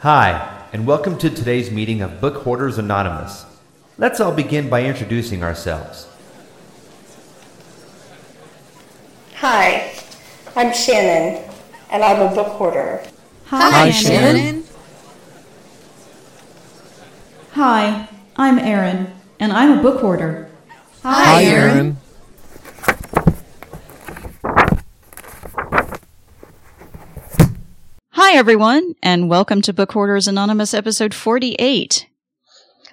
Hi, and welcome to today's meeting of Book Hoarders Anonymous. Let's all begin by introducing ourselves. Hi, I'm Shannon, and I'm a book hoarder. Hi, Hi, Shannon. Shannon. Hi, I'm Erin, and I'm a book hoarder. Hi, Erin. Hi, everyone, and welcome to Book Hoarders Anonymous episode 48.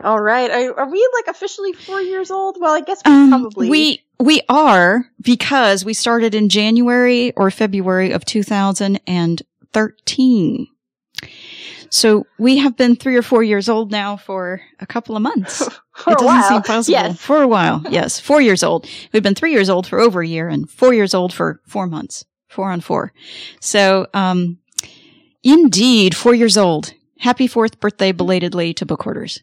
All right. Are, are we like officially four years old? Well, I guess we Um, probably. we, we are because we started in January or February of 2013. So we have been three or four years old now for a couple of months. it doesn't while. seem possible. Yes. For a while. Yes. Four years old. We've been three years old for over a year and four years old for four months. Four on four. So, um, indeed, four years old. Happy fourth birthday belatedly to book hoarders.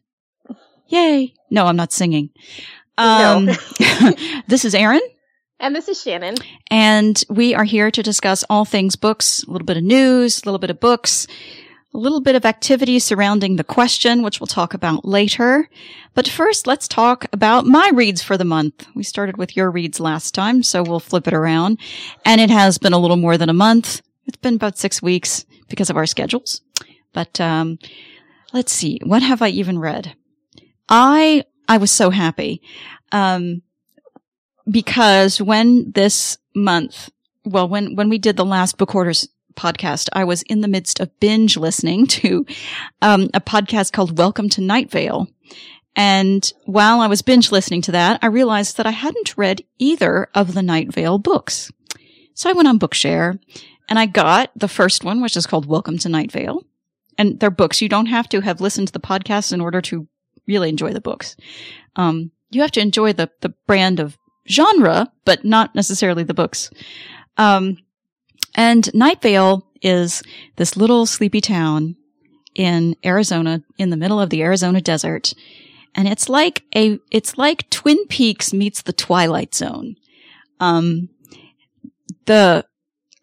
Yay. No, I'm not singing. Um, No. this is Erin And this is Shannon. and we are here to discuss all things books, a little bit of news, a little bit of books, a little bit of activity surrounding the question, which we'll talk about later. But first, let's talk about my reads for the month. We started with your reads last time, so we'll flip it around. And it has been a little more than a month. It's been about six weeks because of our schedules. But, um, let's see. What have I even read? I, I was so happy. Um, because when this month, well, when, when we did the last Book Hoarders podcast, I was in the midst of binge listening to, um, a podcast called Welcome to Night Vale. And while I was binge listening to that, I realized that I hadn't read either of the Night Vale books. So I went on Bookshare and I got the first one, which is called Welcome to Night Vale. And they're books. You don't have to have listened to the podcast in order to really enjoy the books. Um, you have to enjoy the, the brand of genre, but not necessarily the books. Um, and Night Vale is this little sleepy town in Arizona, in the middle of the Arizona desert. And it's like a, it's like Twin Peaks meets the Twilight Zone. Um, the,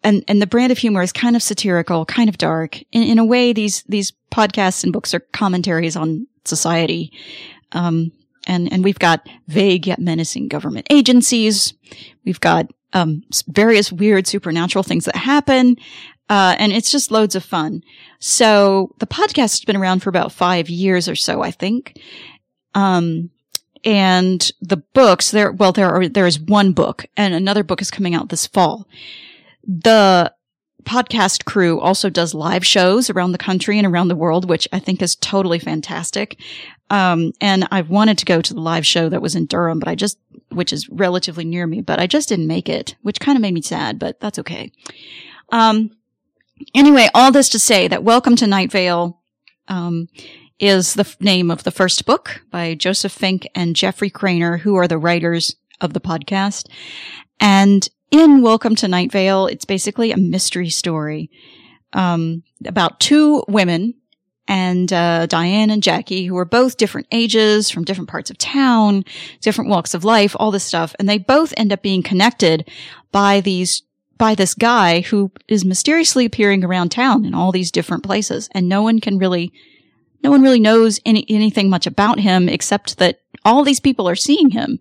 and, and the brand of humor is kind of satirical, kind of dark. In, in a way, these, these podcasts and books are commentaries on society. Um, and, and we've got vague yet menacing government agencies. We've got, um, various weird supernatural things that happen. Uh, and it's just loads of fun. So the podcast has been around for about five years or so, I think. Um, and the books there, well, there are, there is one book and another book is coming out this fall. The podcast crew also does live shows around the country and around the world, which I think is totally fantastic. Um, and I wanted to go to the live show that was in Durham, but I just, which is relatively near me, but I just didn't make it, which kind of made me sad, but that's okay. Um, anyway, all this to say that Welcome to Night Vale, um, is the f- name of the first book by Joseph Fink and Jeffrey Cranor, who are the writers of the podcast. And in Welcome to Night Vale, it's basically a mystery story, um, about two women and, uh, Diane and Jackie, who are both different ages from different parts of town, different walks of life, all this stuff. And they both end up being connected by these by this guy who is mysteriously appearing around town in all these different places and no one can really no one really knows any, anything much about him except that all these people are seeing him.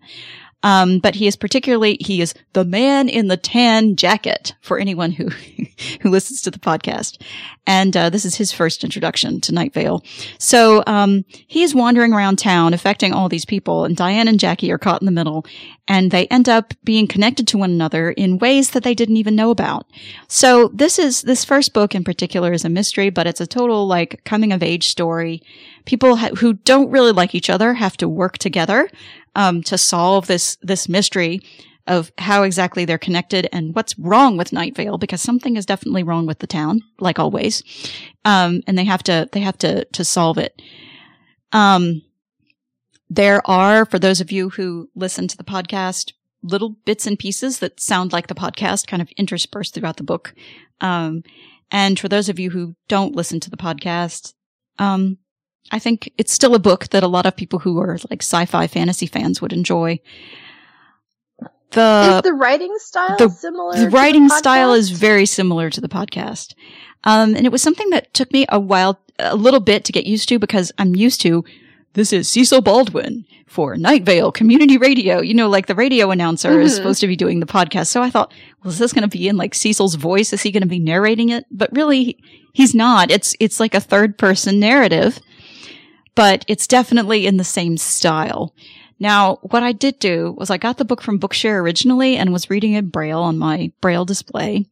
Um, but he is particularly, he is the man in the tan jacket for anyone who, who listens to the podcast. And, uh, this is his first introduction to Night Vale. So, um, wandering around town affecting all these people and Diane and Jackie are caught in the middle and they end up being connected to one another in ways that they didn't even know about. So this is, this first book in particular is a mystery, but it's a total like coming of age story. People ha- who don't really like each other have to work together, um, to solve this, this mystery of how exactly they're connected and what's wrong with Night Vale because something is definitely wrong with the town, like always. Um, and they have to, they have to, to solve it. Um, there are, for those of you who listen to the podcast, little bits and pieces that sound like the podcast kind of interspersed throughout the book. Um, and for those of you who don't listen to the podcast, um, I think it's still a book that a lot of people who are like sci-fi fantasy fans would enjoy. The is the writing style the- similar? the writing podcast? style is very similar to the podcast. Um, and it was something that took me a while, a little bit to get used to because I'm used to this is Cecil Baldwin for Night Vale Community Radio. You know, like the radio announcer is supposed to be doing the podcast. So I thought, well, is this going to be in like Cecil's voice? Is he going to be narrating it? But really, he's not. It's, it's like a third person narrative, but it's definitely in the same style. Now, what I did do was I got the book from Bookshare originally and was reading it Braille on my Braille display.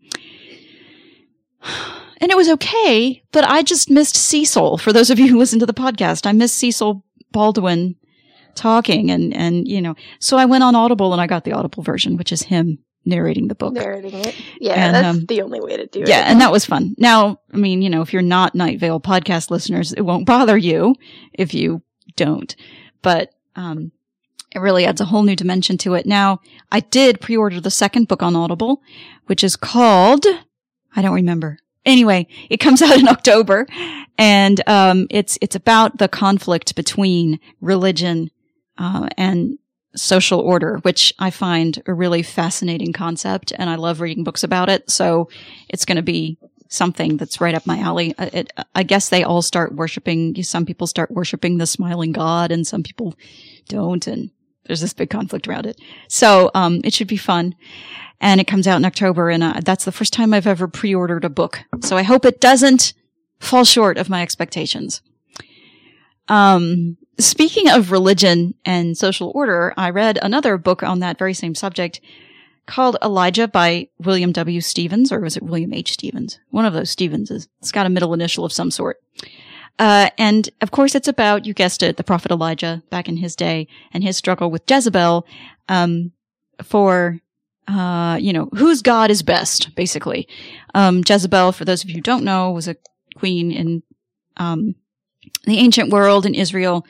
And it was okay, but I just missed Cecil. For those of you who listen to the podcast, I missed Cecil Baldwin talking and, and, you know, so I went on Audible and I got the Audible version, which is him narrating the book. Narrating it. Yeah, And, that's um, the only way to do it. Yeah, and that was fun. Now, I mean, you know, if you're not Night Vale podcast listeners, it won't bother you if you don't. But um it really adds a whole new dimension to it. Now, I did pre-order the second book on Audible, which is called I don't remember. Anyway, it comes out in October and um it's it's about the conflict between religion uh, and social order, which I find a really fascinating concept, and I love reading books about it. So it's going to be something that's right up my alley. It, I guess they all start worshiping. Some people start worshiping the smiling God, and some people don't, and there's this big conflict around it. So um, it should be fun. And it comes out in October, and uh, that's the first time I've ever pre-ordered a book. So I hope it doesn't fall short of my expectations. Um, speaking of religion and social order, I read another book on that very same subject called Elijah by William W. Stevens, or was it William H. Stevens? One of those Stevenses. It's got a middle initial of some sort. Uh, and of course it's about, you guessed it, the prophet Elijah back in his day and his struggle with Jezebel, um, for, uh, you know, whose God is best, basically. Um, Jezebel, for those of you who don't know, was a queen in, um, the ancient world in Israel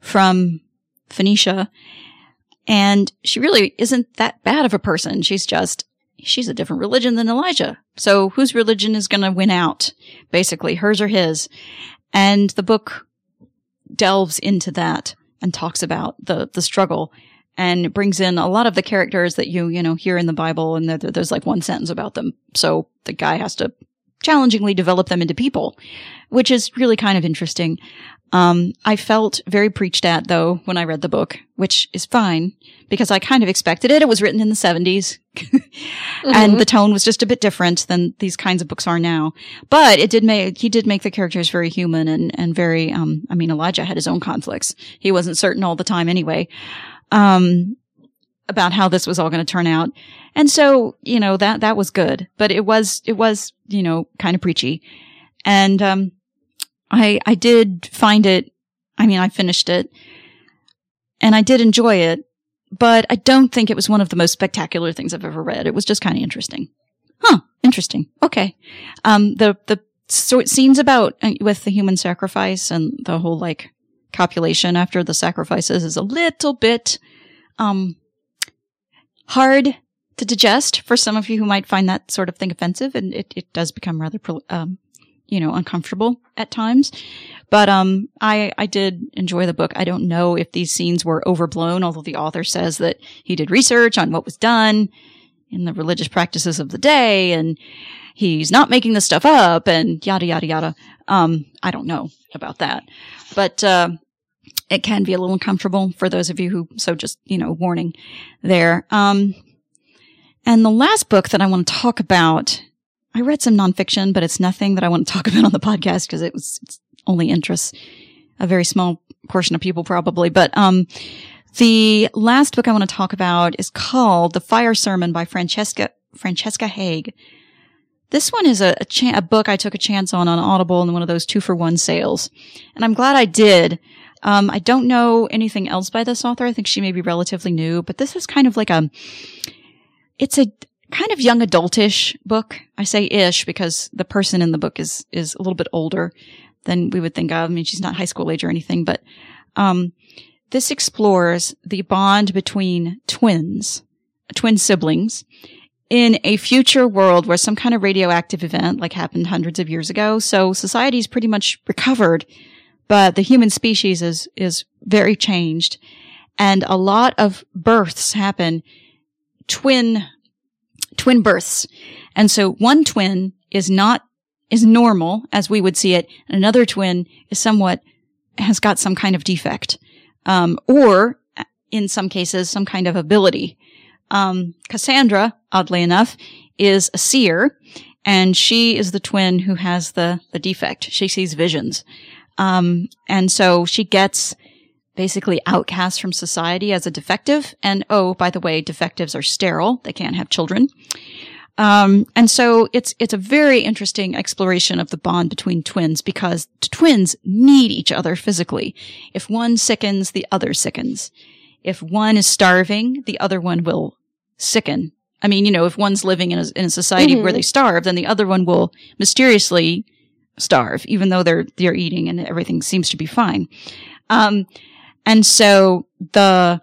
from Phoenicia. And she really isn't that bad of a person. She's just, she's a different religion than Elijah. So whose religion is going to win out? Basically, hers or his. And the book delves into that and talks about the, the struggle and brings in a lot of the characters that you, you know, hear in the Bible and there, there's like one sentence about them. So the guy has to challengingly develop them into people, which is really kind of interesting. Um, I felt very preached at though when I read the book, which is fine because I kind of expected it. It was written in the 70s and the tone was just a bit different than these kinds of books are now. But it did make, he did make the characters very human and, and very, um, I mean, Elijah had his own conflicts. He wasn't certain all the time anyway. Um, about how this was all going to turn out. And so, you know, that, that was good, but it was, it was, you know, kind of preachy. And, um, I, I did find it, I mean, I finished it and I did enjoy it, but I don't think it was one of the most spectacular things I've ever read. It was just kind of interesting. Huh. Interesting. Okay. Um, the, the sort scenes about uh, with the human sacrifice and the whole like copulation after the sacrifices is a little bit, um, hard to digest for some of you who might find that sort of thing offensive and it, it does become rather, um, you know, uncomfortable at times. But, um, I, I did enjoy the book. I don't know if these scenes were overblown, although the author says that he did research on what was done in the religious practices of the day and he's not making this stuff up and yada, yada, yada. Um, I don't know about that, but, uh, it can be a little uncomfortable for those of you who, so just, you know, warning there. Um, and the last book that I want to talk about, I read some nonfiction, but it's nothing that I want to talk about on the podcast because it was only interests a very small portion of people probably. But, um, the last book I want to talk about is called The Fire Sermon by Francesca, Francesca Haig. This one is a, a, cha- a book I took a chance on on Audible in one of those two for one sales. And I'm glad I did. Um, I don't know anything else by this author. I think she may be relatively new, but this is kind of like a, it's a kind of young adultish book. I say ish because the person in the book is, is a little bit older than we would think of. I mean, she's not high school age or anything, but, um, this explores the bond between twins, twin siblings in a future world where some kind of radioactive event like happened hundreds of years ago. So society's pretty much recovered, but the human species is, is very changed. And a lot of births happen twin, twin births. And so one twin is not is normal as we would see it, and another twin is somewhat has got some kind of defect, um, or in some cases some kind of ability. Um, Cassandra, oddly enough, is a seer, and she is the twin who has the the defect. She sees visions, um, and so she gets basically outcast from society as a defective. And oh, by the way, defectives are sterile; they can't have children. Um, and so it's, it's a very interesting exploration of the bond between twins because twins need each other physically. If one sickens, the other sickens. If one is starving, the other one will sicken. I mean, you know, if one's living in a, in a society Mhm. where they starve, then the other one will mysteriously starve, even though they're, they're eating and everything seems to be fine. Um, and so the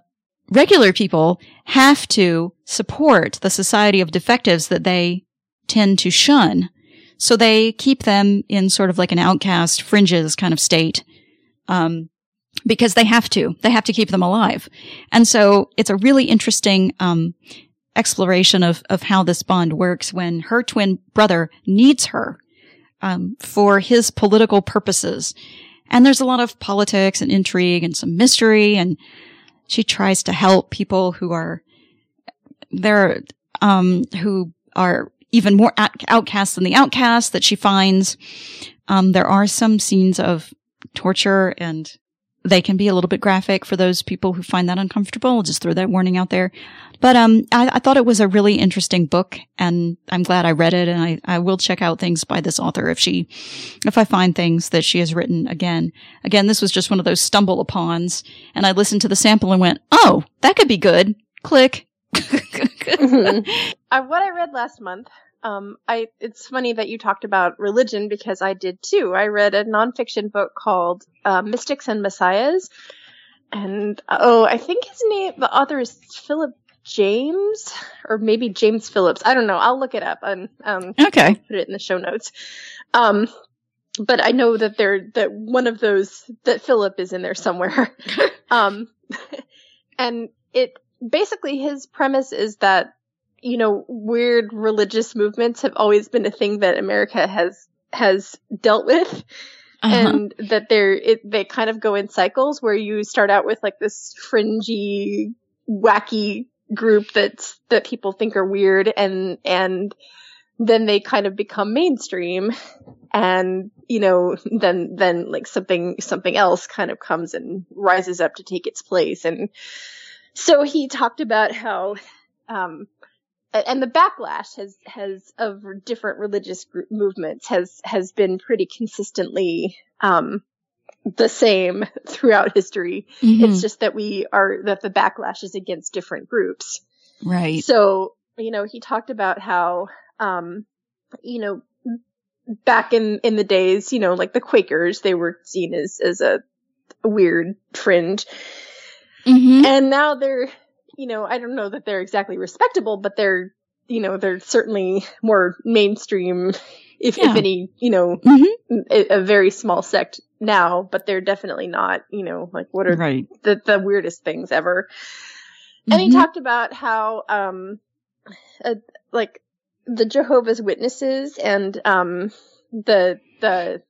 regular people have to support the society of defectives that they tend to shun. So they keep them in sort of like an outcast fringes kind of state. Um, because they have to, they have to keep them alive. And so it's a really interesting, um, exploration of, of how this bond works when her twin brother needs her, um, for his political purposes. And there's a lot of politics and intrigue and some mystery and she tries to help people who are there, um, who are even more out- outcasts than the outcasts that she finds. Um, there are some scenes of torture and they can be a little bit graphic for those people who find that uncomfortable. I'll just throw that warning out there. But, um, I, I thought it was a really interesting book and I'm glad I read it and I, I will check out things by this author if she, if I find things that she has written again. Again, this was just one of those stumble upons and I listened to the sample and went, Oh, that could be good. Click. Mhm. Uh, what I read last month, um, I it's funny that you talked about religion because I did too. I read a nonfiction book called uh, Mystics and Messiahs, and oh, I think his name, the author is Philip James, or maybe James Phillips. I don't know. I'll look it up and um, okay. put it in the show notes. Um, but I know that there that one of those that Philip is in there somewhere. um, and it basically his premise is that you know weird religious movements have always been a thing that America has has dealt with. Uh-huh. And that they're it, they kind of go in cycles where you start out with like this fringy, wacky group that's that people think are weird, and and then they kind of become mainstream and you know then then like something something else kind of comes and rises up to take its place. And so he talked about how um and the backlash has has of different religious group movements has has been pretty consistently um the same throughout history Mhm. it's just that we are that the backlash is against different groups right. so, you know, he talked about how, um, you know, back in, in the days, you know, like the Quakers, they were seen as, as a weird fringe. hmm And now they're, you know, I don't know that they're exactly respectable, but they're, you know, they're certainly more mainstream, if, Yeah. if any, you know, Mhm. a, a very small sect now, but they're definitely not, you know, like what are Right. the, the weirdest things ever. And he Mhm. talked about how, um, uh, like the Jehovah's Witnesses and um, the the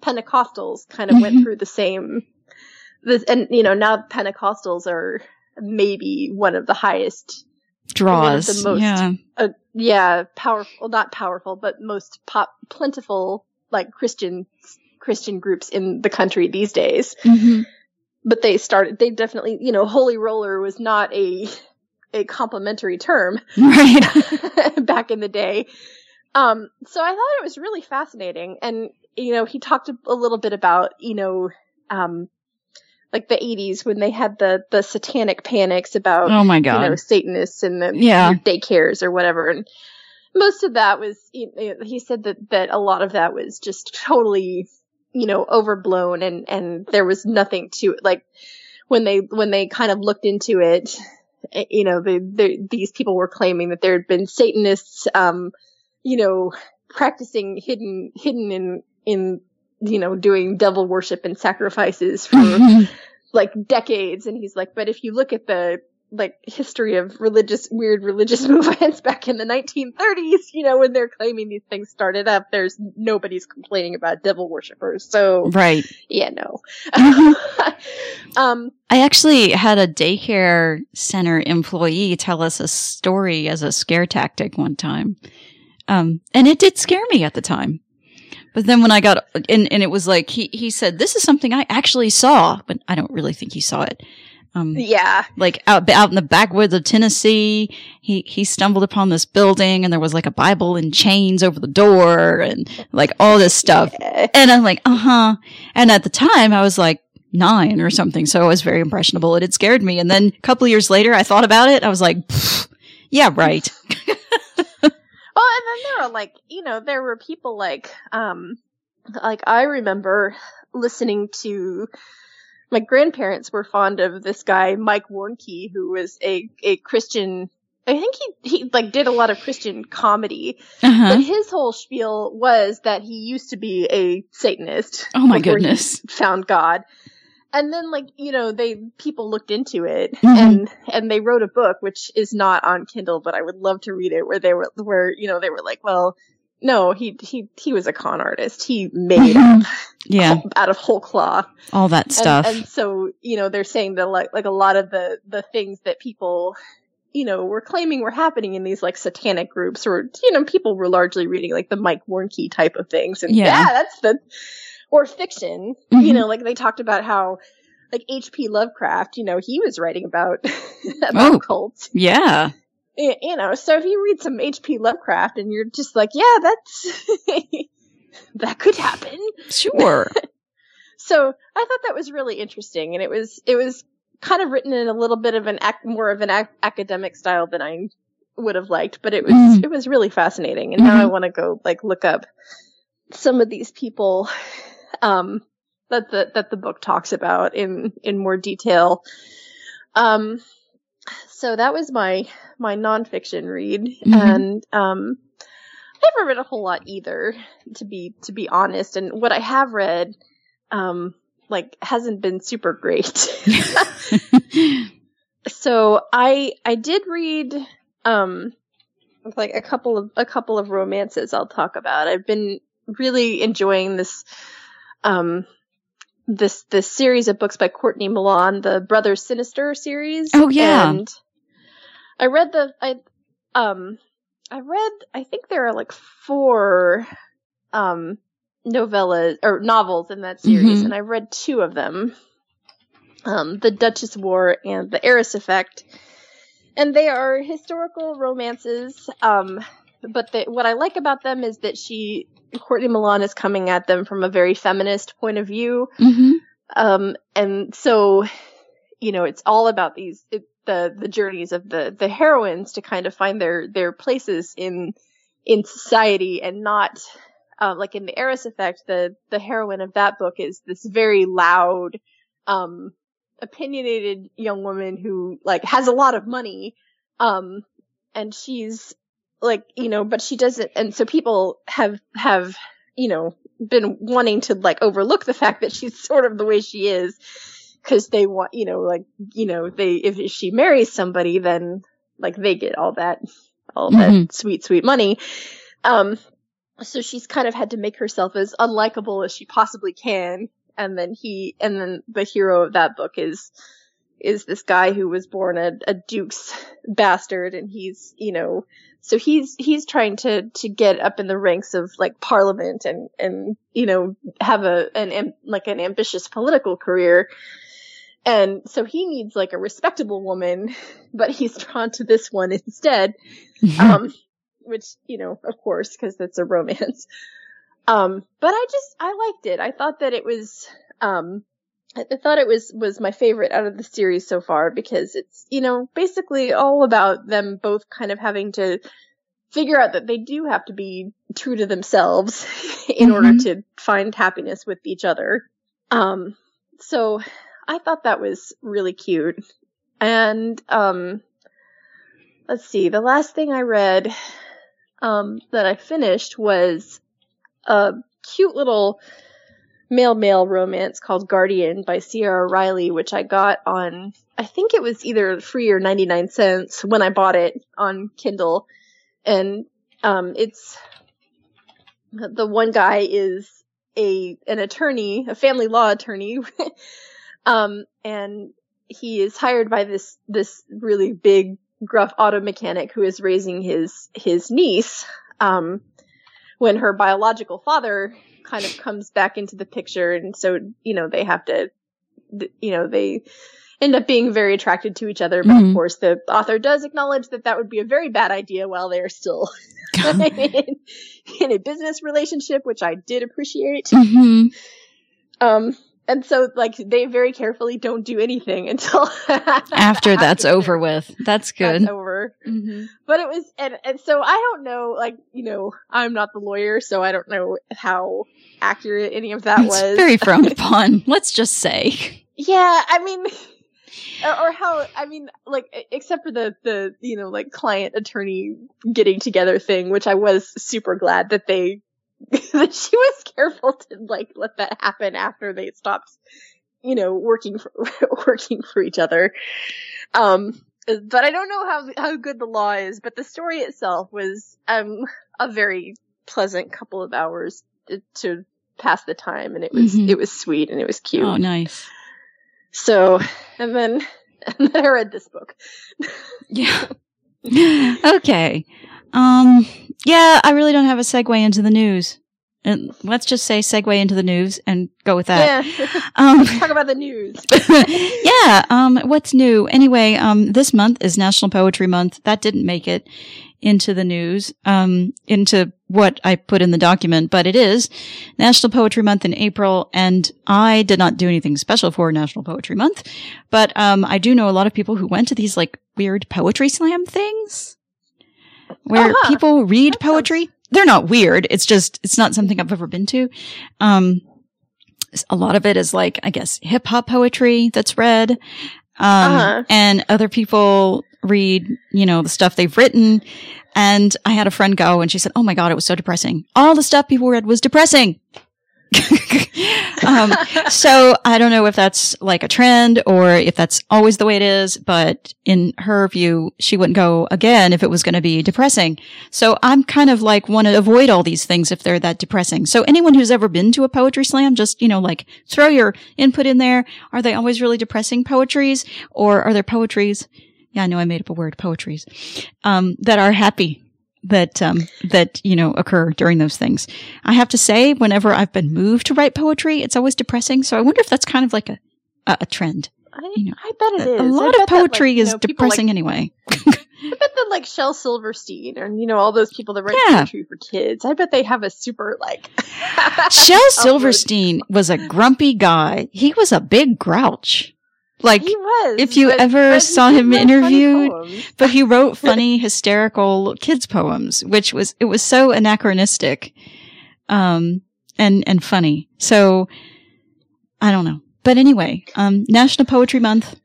Pentecostals kind of went Mhm. through the same. This and you know now Pentecostals are maybe one of the highest, Draws. the most- yeah. uh, yeah, powerful, not powerful, but most pop plentiful like Christian Christian groups in the country these days. hmm but they started they definitely you know holy roller was not a a complimentary term Right. back in the day um so i thought it was really fascinating and you know he talked a, little bit about you know um like the 80s when they had the the satanic panics about oh my god you know satanists and the Yeah. daycares or whatever and most of that was you know, he said that that a lot of that was just totally you know overblown and and there was nothing to it like when they when they kind of looked into it eh, you know the, the these people were claiming that there had been satanists um you know practicing hidden hidden in in you know doing devil worship and sacrifices for like decades. And he's like but if you look at the like history of religious weird religious movements back in the 1930s you know when they're claiming these things started up there's nobody's complaining about devil worshippers so Right. yeah no Mhm. um I actually had a daycare center employee tell us a story as a scare tactic one time. Um, and it did scare me at the time. But then when I got, and, and it was like, he, he said, this is something I actually saw, but I don't really think he saw it. Um, yeah like out, out in the backwoods of Tennessee, he, he stumbled upon this building and there was like a Bible in chains over the door and like all this stuff. And I'm like, uh huh. And at the time, I was like nine or something, so I was very impressionable. It had scared me. And then a couple years later, I thought about it. I was like, yeah, right. Well, and then there are like, you know, there were people like, um, like I remember listening to my grandparents were fond of this guy, Mike Warnke, who was a, a Christian. I think he, he like did a lot of Christian comedy, Uh-huh. but his whole spiel was that he used to be a Satanist. Oh my goodness. found God. And then like, you know, they people looked into it Mhm. and and they wrote a book which is not on Kindle, but I would love to read it where they were where, you know, they were like, well, no, he he he was a con artist. He made Mhm. Yeah, out of whole cloth. all that stuff. And, so, you know, they're saying that like like a lot of the the things that people you know, were claiming were happening in these like satanic groups or you know, people were largely reading like the Mike Warnke type of things. And Yeah. yeah, that's the or fiction. Mhm. You know, like they talked about how like H.P. Lovecraft, you know, he was writing about about Oh. cults. yeah. Y- You know, so if you read some H.P. Lovecraft and you're just like, yeah, that's that could happen. Sure. So I thought that was really interesting, and it was it was kind of written in a little bit of an ac- more of an ac- academic style than I would have liked, but it was Mhm. it was really fascinating, and now I Mhm. want to go like look up some of these people um, that the that the book talks about in in more detail. Um, so that was my my nonfiction read, Mhm. and um, I haven't read a whole lot either, to be to be honest. And what I have read, um, like hasn't been super great. so I I did read um like a couple of a couple of romances I'll talk about. I've been really enjoying this um this this series of books by Courtney Milan, the Brothers Sinister series. Oh, yeah. And I read the I um I read I think there are like four um novellas or novels in that series Mhm. and I read two of them. Um The Duchess War and The Heiress Effect. And they are historical romances um but the, what I like about them is that she Courtney Milan is coming at them from a very feminist point of view. Hmm um and so you know it's all about these it, the the journeys of the the heroines to kind of find their their places in in society and not uh, like in the Heiress Effect the the heroine of that book is this very loud um opinionated young woman who like has a lot of money um and she's like you know but she doesn't and so people have have you know been wanting to like overlook the fact that she's sort of the way she is because they want you know like you know they if she marries somebody then like they get all that all Mhm. that sweet sweet money um so she's kind of had to make herself as unlikable as she possibly can and then he and then the hero of that book is is this guy who was born a, a duke's bastard and he's you know so he's he's trying to to get up in the ranks of like parliament and and you know have a an am- like an ambitious political career. And so he needs like a respectable woman but he's drawn to this one instead um which you know of course because it's a romance. Um but i just i liked it. I thought that it was um I thought it was was my favorite out of the series so far because it's you know basically all about them both kind of having to figure out that they do have to be true to themselves in order Mhm. to find happiness with each other. Um so I thought that was really cute. And um let's see, the last thing I read um that I finished was a cute little male male romance called Guardian by Sierra Riley, which I got on I think it was either free or 99 cents when I bought it on Kindle. And, um, it's, the one guy is a, an attorney, a family law attorney. um, and he is hired by this, this really big, gruff auto mechanic who is raising his, his niece. Um, when her biological father kind of comes back into the picture. And so, you know, they have to, you know, they, end up being very attracted to each other. But Mhm. of course, the author does acknowledge that that would be a very bad idea while they are still in, in a business relationship, which I did appreciate. hmm Um, and so like they very carefully don't do anything until After that's over with. That's good. That's over. hmm But it was, and, and so I don't know, like, you know, I'm not the lawyer, so I don't know how accurate any of that It's was. very frowned upon. Let's just say. Yeah, I mean, or, or how, I mean, like, except for the, the, you know, like client attorney getting together thing, which I was super glad that they, she was careful to, like, let that happen after they stopped, you know, working for, working for each other. Um, but I don't know how, how good the law is, but the story itself was, um, a very pleasant couple of hours to, to pass the time, and it was, Mhm. it was sweet and it was cute. Oh, nice. So, and then, and then I read this book. Yeah. okay. Um, yeah, I really don't have a segue into the news. And let's just say segue into the news and go with that. yeah. Um, Talk about the news. yeah. Um, what's new? Anyway, um, this month is National Poetry Month. That didn't make it into the news, um, into what I put in the document, but it is National Poetry Month in April. And I did not do anything special for National Poetry Month, but, um, I do know a lot of people who went to these like weird poetry slam things where Uh-huh. people read poetry. They're not weird. It's just, it's not something I've ever been to. Um, a lot of it is like, I guess, hip hop poetry that's read. Um, Uh-huh. and other people read, you know, the stuff they've written. And I had a friend go and she said, Oh my God, it was so depressing. All the stuff people read was depressing. um, so I don't know if that's like a trend or if that's always the way it is, but in her view, she wouldn't go again if it was going to be depressing. So I'm kind of like want to avoid all these things if they're that depressing. So anyone who's ever been to a poetry slam, just, you know, like throw your input in there. Are they always really depressing poetries or are there poetries? Yeah, I know I made up a word, poetries, um, that are happy that um, that you know occur during those things. I have to say, whenever I've been moved to write poetry, it's always depressing. So I wonder if that's kind of like a a, a trend. I, You know, I bet it is. A lot of that, poetry like, you is know, depressing Like, anyway. I bet that like Shel Silverstein and you know all those people that write Yeah. poetry for kids. I bet they have a super like. Shel Silverstein was a grumpy guy. He was a big grouch. Like, was. if you but- ever but saw him interviewed- but he wrote funny, hysterical kids poems, which was, it was so anachronistic, um, and, and funny. So, I don't know. But anyway, um, National Poetry Month.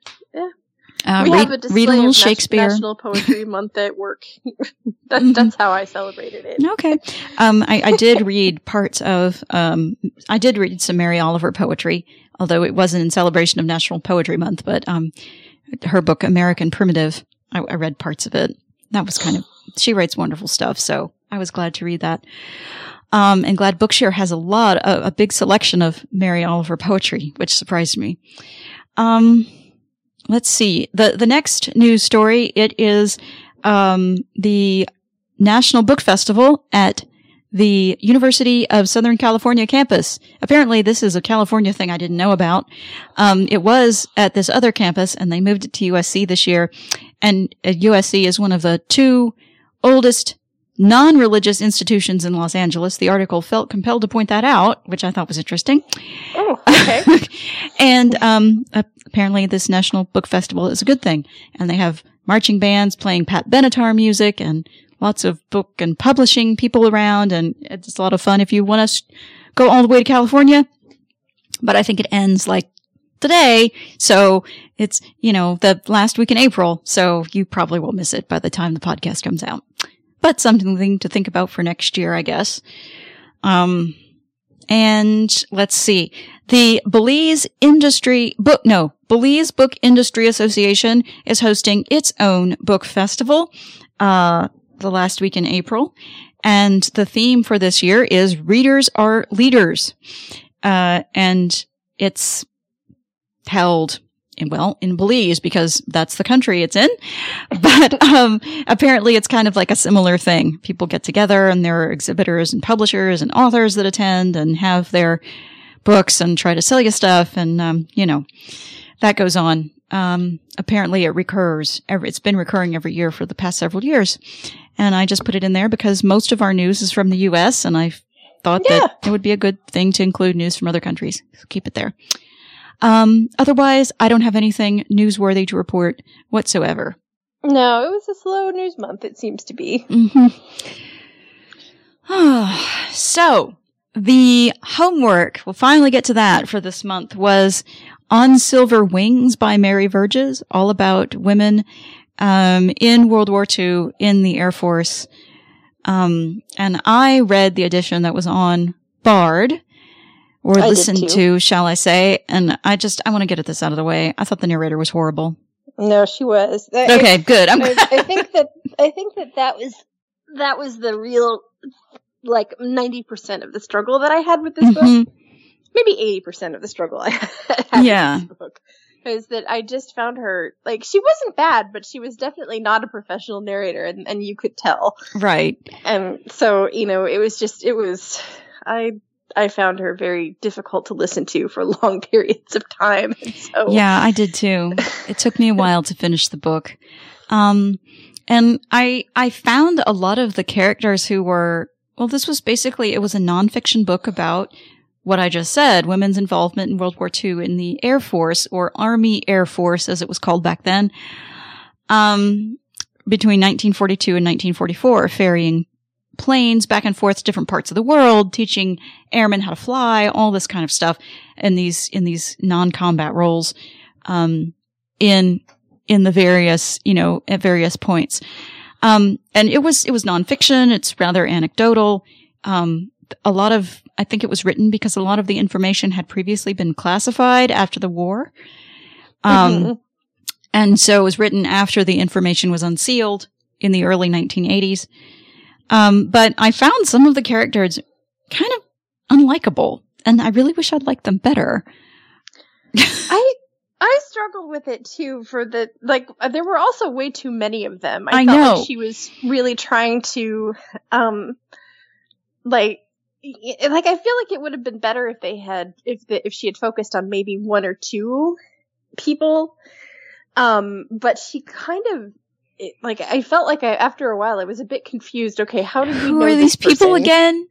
Uh, we read, have a display read a little of Shakespeare. National Poetry Month at work. that's that's how I celebrated it. Okay. Um, I, I did read parts of, um, I did read some Mary Oliver poetry, although it wasn't in celebration of National Poetry Month, but, um, her book, American Primitive, I, I read parts of it. That was kind of, she writes wonderful stuff. So I was glad to read that. Um, and glad Bookshare has a lot, a, a big selection of Mary Oliver poetry, which surprised me. Um, let's see. The, the next news story, it is, um, the National Book Festival at the University of Southern California campus. Apparently, this is a California thing I didn't know about. Um, it was at this other campus, and they moved it to USC this year. And uh, USC is one of the two oldest non-religious institutions in Los Angeles. The article felt compelled to point that out, which I thought was interesting. Oh, okay. and um, apparently, this National Book Festival is a good thing, and they have marching bands playing Pat Benatar music and lots of book and publishing people around, and it's a lot of fun. If you want to go all the way to California, but I think it ends like today, so it's you know the last week in April, so you probably will miss it by the time the podcast comes out. But something to think about for next year, I guess. Um, and let's see. The Belize Industry Book, no, Belize Book Industry Association is hosting its own book festival, uh, the last week in April. And the theme for this year is readers are leaders. Uh, and it's held well, in Belize because that's the country it's in. But, um, apparently it's kind of like a similar thing. People get together and there are exhibitors and publishers and authors that attend and have their books and try to sell you stuff. And, um, you know, that goes on. Um, apparently it recurs every, it's been recurring every year for the past several years. And I just put it in there because most of our news is from the U.S. and I thought Yeah. that it would be a good thing to include news from other countries. So keep it there. Um, otherwise, I don't have anything newsworthy to report whatsoever. No, it was a slow news month. It seems to be. Mm-hmm. so, the homework, we'll finally get to that for this month, was On Silver Wings by Mary Verges, all about women um, in World War II in the Air Force. Um, and I read the edition that was on Bard, or I listened to, shall I say. And I just, I want to get this out of the way. I thought the narrator was horrible. No, she was. I- Okay, good. I'm I, I think that I think that that was that was the real like ninety percent of the struggle that I had with this book. Mhm. Maybe eighty percent of the struggle I had Yeah. with this book is that I just found her like she wasn't bad, but she was definitely not a professional narrator, and, and you could tell. Right. And so you know, it was just it was I. I found her very difficult to listen to for long periods of time. So Yeah, I did too. It took me a while to finish the book. Um, and I, I found a lot of the characters who were, well, this was basically, it was a nonfiction book about what I just said, women's involvement in World War II in the Air Force or Army Air Force as it was called back then. Um, between 1942 and 1944, ferrying planes back and forth to different parts of the world, teaching airmen how to fly, all this kind of stuff in these, in these non-combat roles, um, in, in the various, you know, at various points. Um, and it was, it was nonfiction. It's rather anecdotal. Um, a lot of, I think it was written because a lot of the information had previously been classified after the war. Um, Mhm. and so it was written after the information was unsealed in the early 1980s. Um, but I found some of the characters kind of unlikable, and I really wish I'd liked them better. I I struggled with it too for the like uh, there were also way too many of them. I I, felt know. like she was really trying to um like like I feel like it would have been better if they had if the, if she had focused on maybe one or two people um but she kind of it, like I felt like I after a while I was a bit confused. Okay, how did we Who know are these people person? again?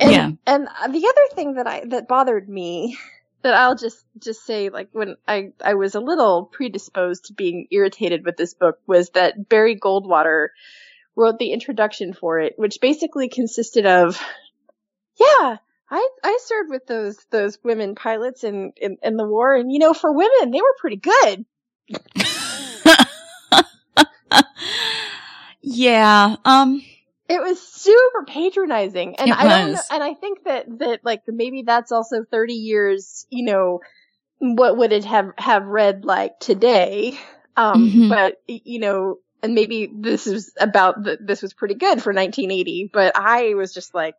And, Yeah. And uh, the other thing that I that bothered me that I'll just just say like when I I was a little predisposed to being irritated with this book was that Barry Goldwater wrote the introduction for it, which basically consisted of yeah, I I served with those those women pilots in in, in the war and you know for women they were pretty good. yeah. Um. It was super patronizing, and I don't know, and I think that that like maybe that's also thirty years. You know, what would it have have read like today? Um, Mhm. but you know, and maybe this is about the, this was pretty good for 1980. But I was just like,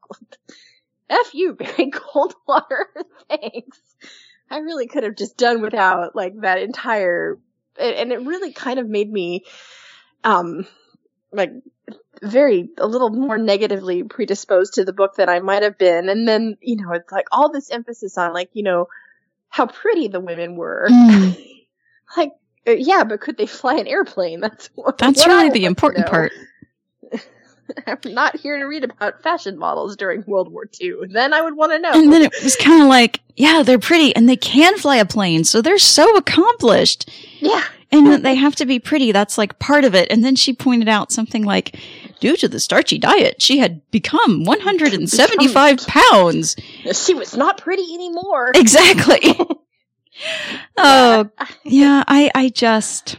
"F you, Barry Goldwater, thanks." I really could have just done without like that entire, and it really kind of made me, um, like very a little more negatively predisposed to the book than I might have been. And then, you know, it's like all this emphasis on like, you know, how pretty the women were. Mm. like, uh, yeah, but could they fly an airplane? That's what, That's what really the important part. I'm not here to read about fashion models during World War II. Then I would want to know. And then it was kind of like, yeah, they're pretty and they can fly a plane, so they're so accomplished. yeah. And that they have to be pretty. That's like part of it. And then she pointed out something like, due to the starchy diet, she had become 175 pounds. She was not pretty anymore. Exactly. oh, yeah. I, I just,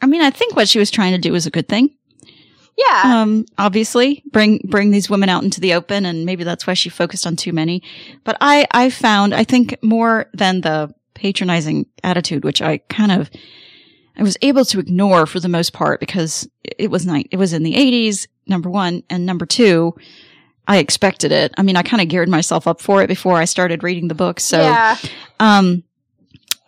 I mean, I think what she was trying to do was a good thing. Yeah. Um, obviously bring, bring these women out into the open and maybe that's why she focused on too many. But I, I found, I think more than the patronizing attitude, which I kind of, I was able to ignore for the most part because it was night, it was in the eighties, number one, and number two, I expected it. I mean, I kind of geared myself up for it before I started reading the book. So, yeah. um,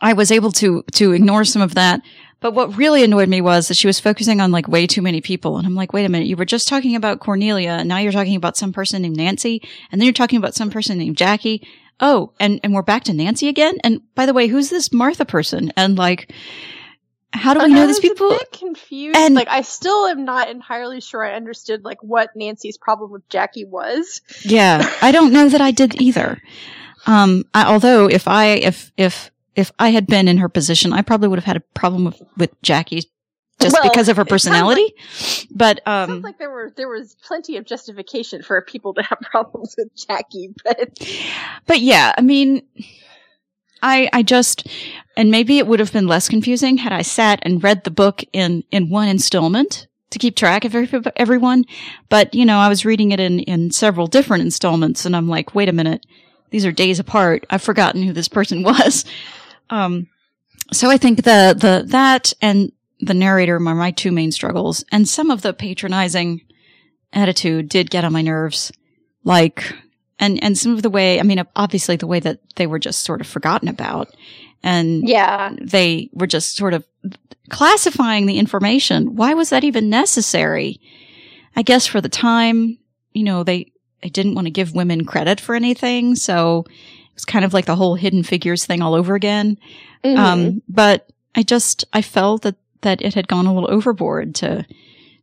I was able to, to ignore some of that. But what really annoyed me was that she was focusing on like way too many people. And I'm like, wait a minute, you were just talking about Cornelia and now you're talking about some person named Nancy and then you're talking about some person named Jackie. Oh, and, and we're back to Nancy again. And by the way, who's this Martha person? And like, how do we I know these people? A bit confused. And- like, I still am not entirely sure I understood like what Nancy's problem with Jackie was. Yeah, I don't know that I did either. Um, I, although if I if if if I had been in her position, I probably would have had a problem with, with Jackie just Well, because of her personality. but um, Sounds like there were there was plenty of justification for people to have problems with Jackie, but but yeah, I mean, I I just and maybe it would have been less confusing had I sat and read the book in in one installment to keep track of every, everyone. But you know, I was reading it in in several different installments, and I'm like, wait a minute, these are days apart. I've forgotten who this person was. Um, so I think the the that and the narrator are my two main struggles, and some of the patronizing attitude did get on my nerves, like and and some of the way. I mean, obviously the way that they were just sort of forgotten about, and yeah, they were just sort of classifying the information. Why was that even necessary? I guess for the time, you know, they they didn't want to give women credit for anything, so it was kind of like the whole hidden figures thing all over again. Mhm. Um, but I just, I felt that, that it had gone a little overboard to,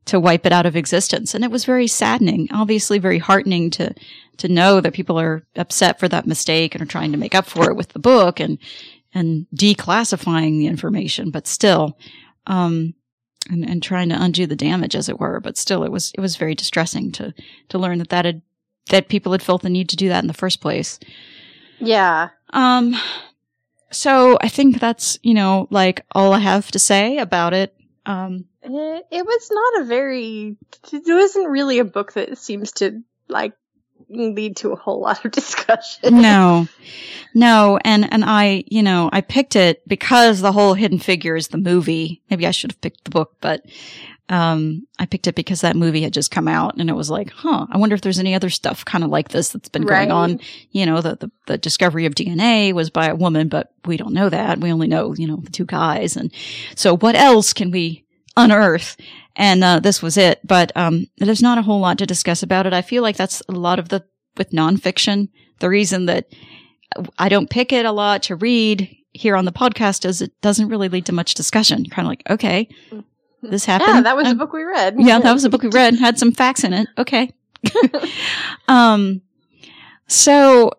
to wipe it out of existence. And it was very saddening, obviously very heartening to, to know that people are upset for that mistake and are trying to make up for it with the book and, and declassifying the information, but still, um, and, and trying to undo the damage as it were. But still, it was, it was very distressing to, to learn that that had, that people had felt the need to do that in the first place. yeah. Um, so I think that's, you know, like all I have to say about it. Um, It, it was not a very. It wasn't really a book that seems to like lead to a whole lot of discussion. no, no. And, and I, you know, I picked it because the whole Hidden Figures, the movie, maybe I should have picked the book, but, um, I picked it because that movie had just come out and it was like, huh, I wonder if there's any other stuff kind of like this that's been going on. You know, the, the, the discovery of DNA was by a woman, but we don't know that. We only know, you know, the two guys. And so what else can we unearth? And, uh, this was it. But, um, there's not a whole lot to discuss about it. I feel like that's a lot of the, with nonfiction, the reason that I don't pick it a lot to read here on the podcast is it doesn't really lead to much discussion. Kind of like, okay, this happened. Yeah, that was Um, the book we read. yeah, that was a book we read, had some facts in it. Okay. um, so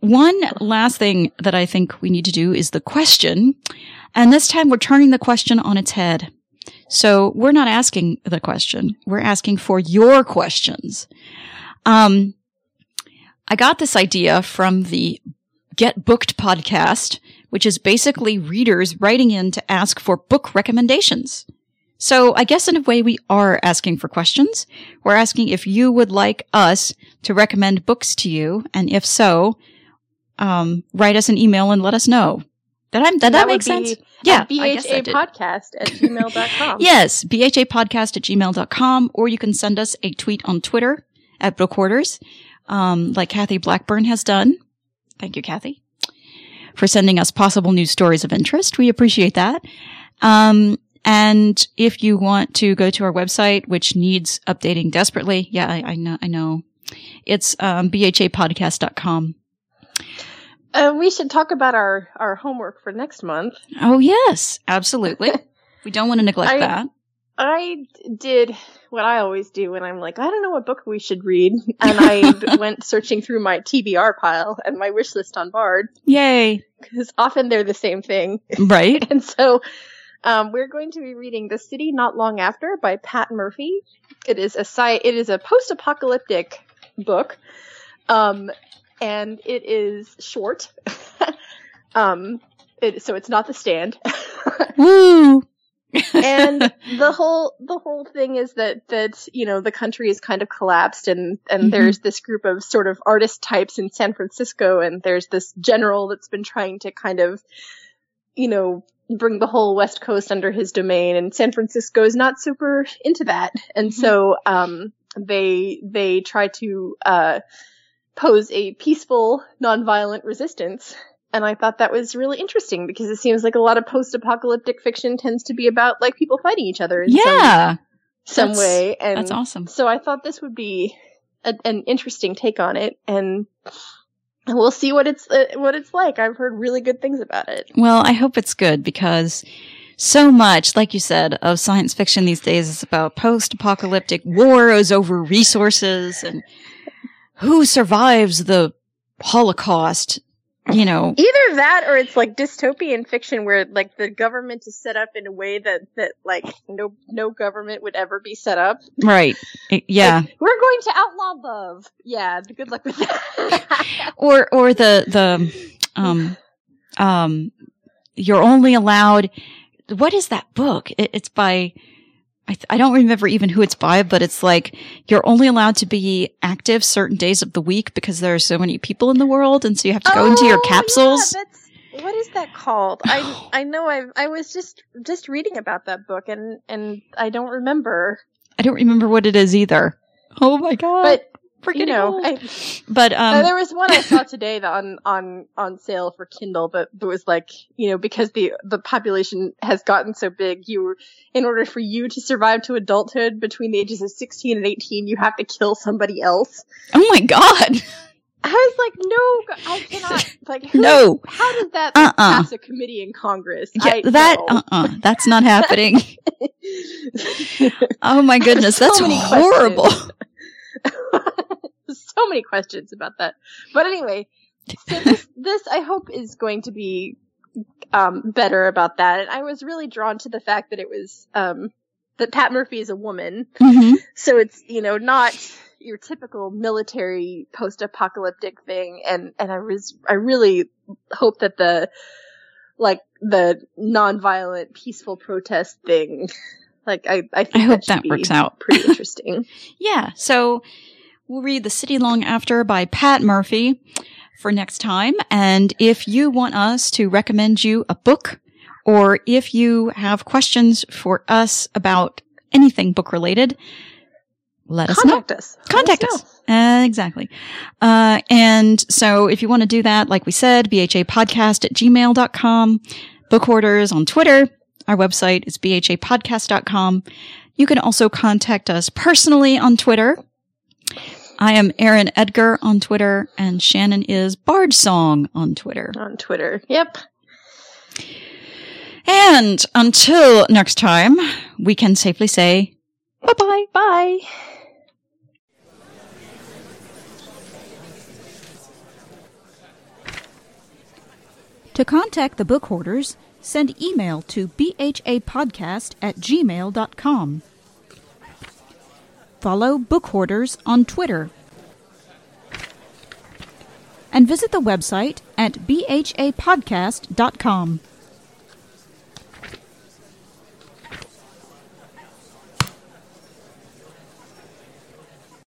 one last thing that I think we need to do is the question. And this time we're turning the question on its head. So we're not asking the question. We're asking for your questions. Um, I got this idea from the Get Booked podcast, which is basically readers writing in to ask for book recommendations. So I guess in a way we are asking for questions. We're asking if you would like us to recommend books to you, and if so, um, write us an email and let us know. Did I, did that, That make would sense? Yeah, At I guess that did. bhapodcast at gmail.com. Yes, bhapodcast at gmail.com, or you can send us a tweet on Twitter at Bookhoarders, um, like Kathy Blackburn has done. Thank you, Kathy, for sending us possible news stories of interest. We appreciate that. Um, and if you want to go to our website, which needs updating desperately, yeah, I, I know, I know. It's, um, bhapodcast.com. Uh, we should talk about our, our homework for next month. Oh, yes, absolutely. we don't want to neglect I- that. I did what I always do when I'm like, I don't know what book we should read. And I went searching through my TBR pile and my wish list on Bard, Yay. because often they're the same thing. Right? And so um, we're going to be reading The City Not Long After by Pat Murphy. It is a sci- it is a post-apocalyptic book. Um, and it is short. um, it, so it's not the stand. Woo! and the whole the whole thing is that that you know the country is kind of collapsed and and Mhm. there's this group of sort of artist types in San Francisco and there's this general that's been trying to kind of you know bring the whole west coast under his domain and San Francisco is not super into that and so um they they try to uh pose a peaceful nonviolent resistance and I thought that was really interesting because it seems like a lot of post-apocalyptic fiction tends to be about like people fighting each other in some, Yeah. some That's- way. And That's awesome. so I thought this would be a, an interesting take on it, and we'll see what it's uh, what it's like. I've heard really good things about it. Well, I hope it's good because so much, like you said, of science fiction these days is about post-apocalyptic wars over resources and who survives the Holocaust. You know, Either that, or it's like dystopian fiction where like the government is set up in a way that that like no no government would ever be set up. right? Yeah. Like, we're going to outlaw love. Yeah, good luck with that. or or the the um um you're only allowed what is that book it, it's by I, th- I don't remember even who it's by but it's like you're only allowed to be active certain days of the week because there are so many people in the world and so you have to go into your Oh, capsules Yeah, what is that called? I I know I I was just just reading about that book and and I don't remember. i don't remember what it is either oh my god But Forgetting you know. I, but uh, um there was one I saw today that on on on sale for Kindle, but it was like you know because the the population has gotten so big, you in order for you to survive to adulthood between the ages of sixteen and eighteen, you have to kill somebody else. oh my god I was like, no, I cannot. Like, who- No. How did that like, Uh-uh. pass a committee in Congress? yeah I, that no. uh-uh that's not happening oh my goodness So that's horrible so many questions about that. But anyway, so this, this I hope is going to be um, better about that. And I was really drawn to the fact that it was um, that Pat Murphy is a woman, hmm so it's you know not your typical military post-apocalyptic thing. And and I was I really hope that the like the nonviolent peaceful protest thing. Like I, I think I hope that be works out. pretty interesting. Yeah, so we'll read The City Long After by Pat Murphy for next time. And if you want us to recommend you a book, or if you have questions for us about anything book related, let us know. Contact us. Let Contact us. Uh, exactly. Uh, and so if you want to do that, like we said, BHA podcast at gmail.com, Book Hoarders on Twitter. Our website is bhapodcast.com. You can also contact us personally on Twitter. I am Erin Edgar on Twitter and Shannon is Bard Song on Twitter. on Twitter. Yep. And until next time, we can safely say bye bye. Bye. To contact the book hoarders, send email to bhapodcast at gmail.com. Follow Book Hoarders on Twitter. And visit the website at bhapodcast.com.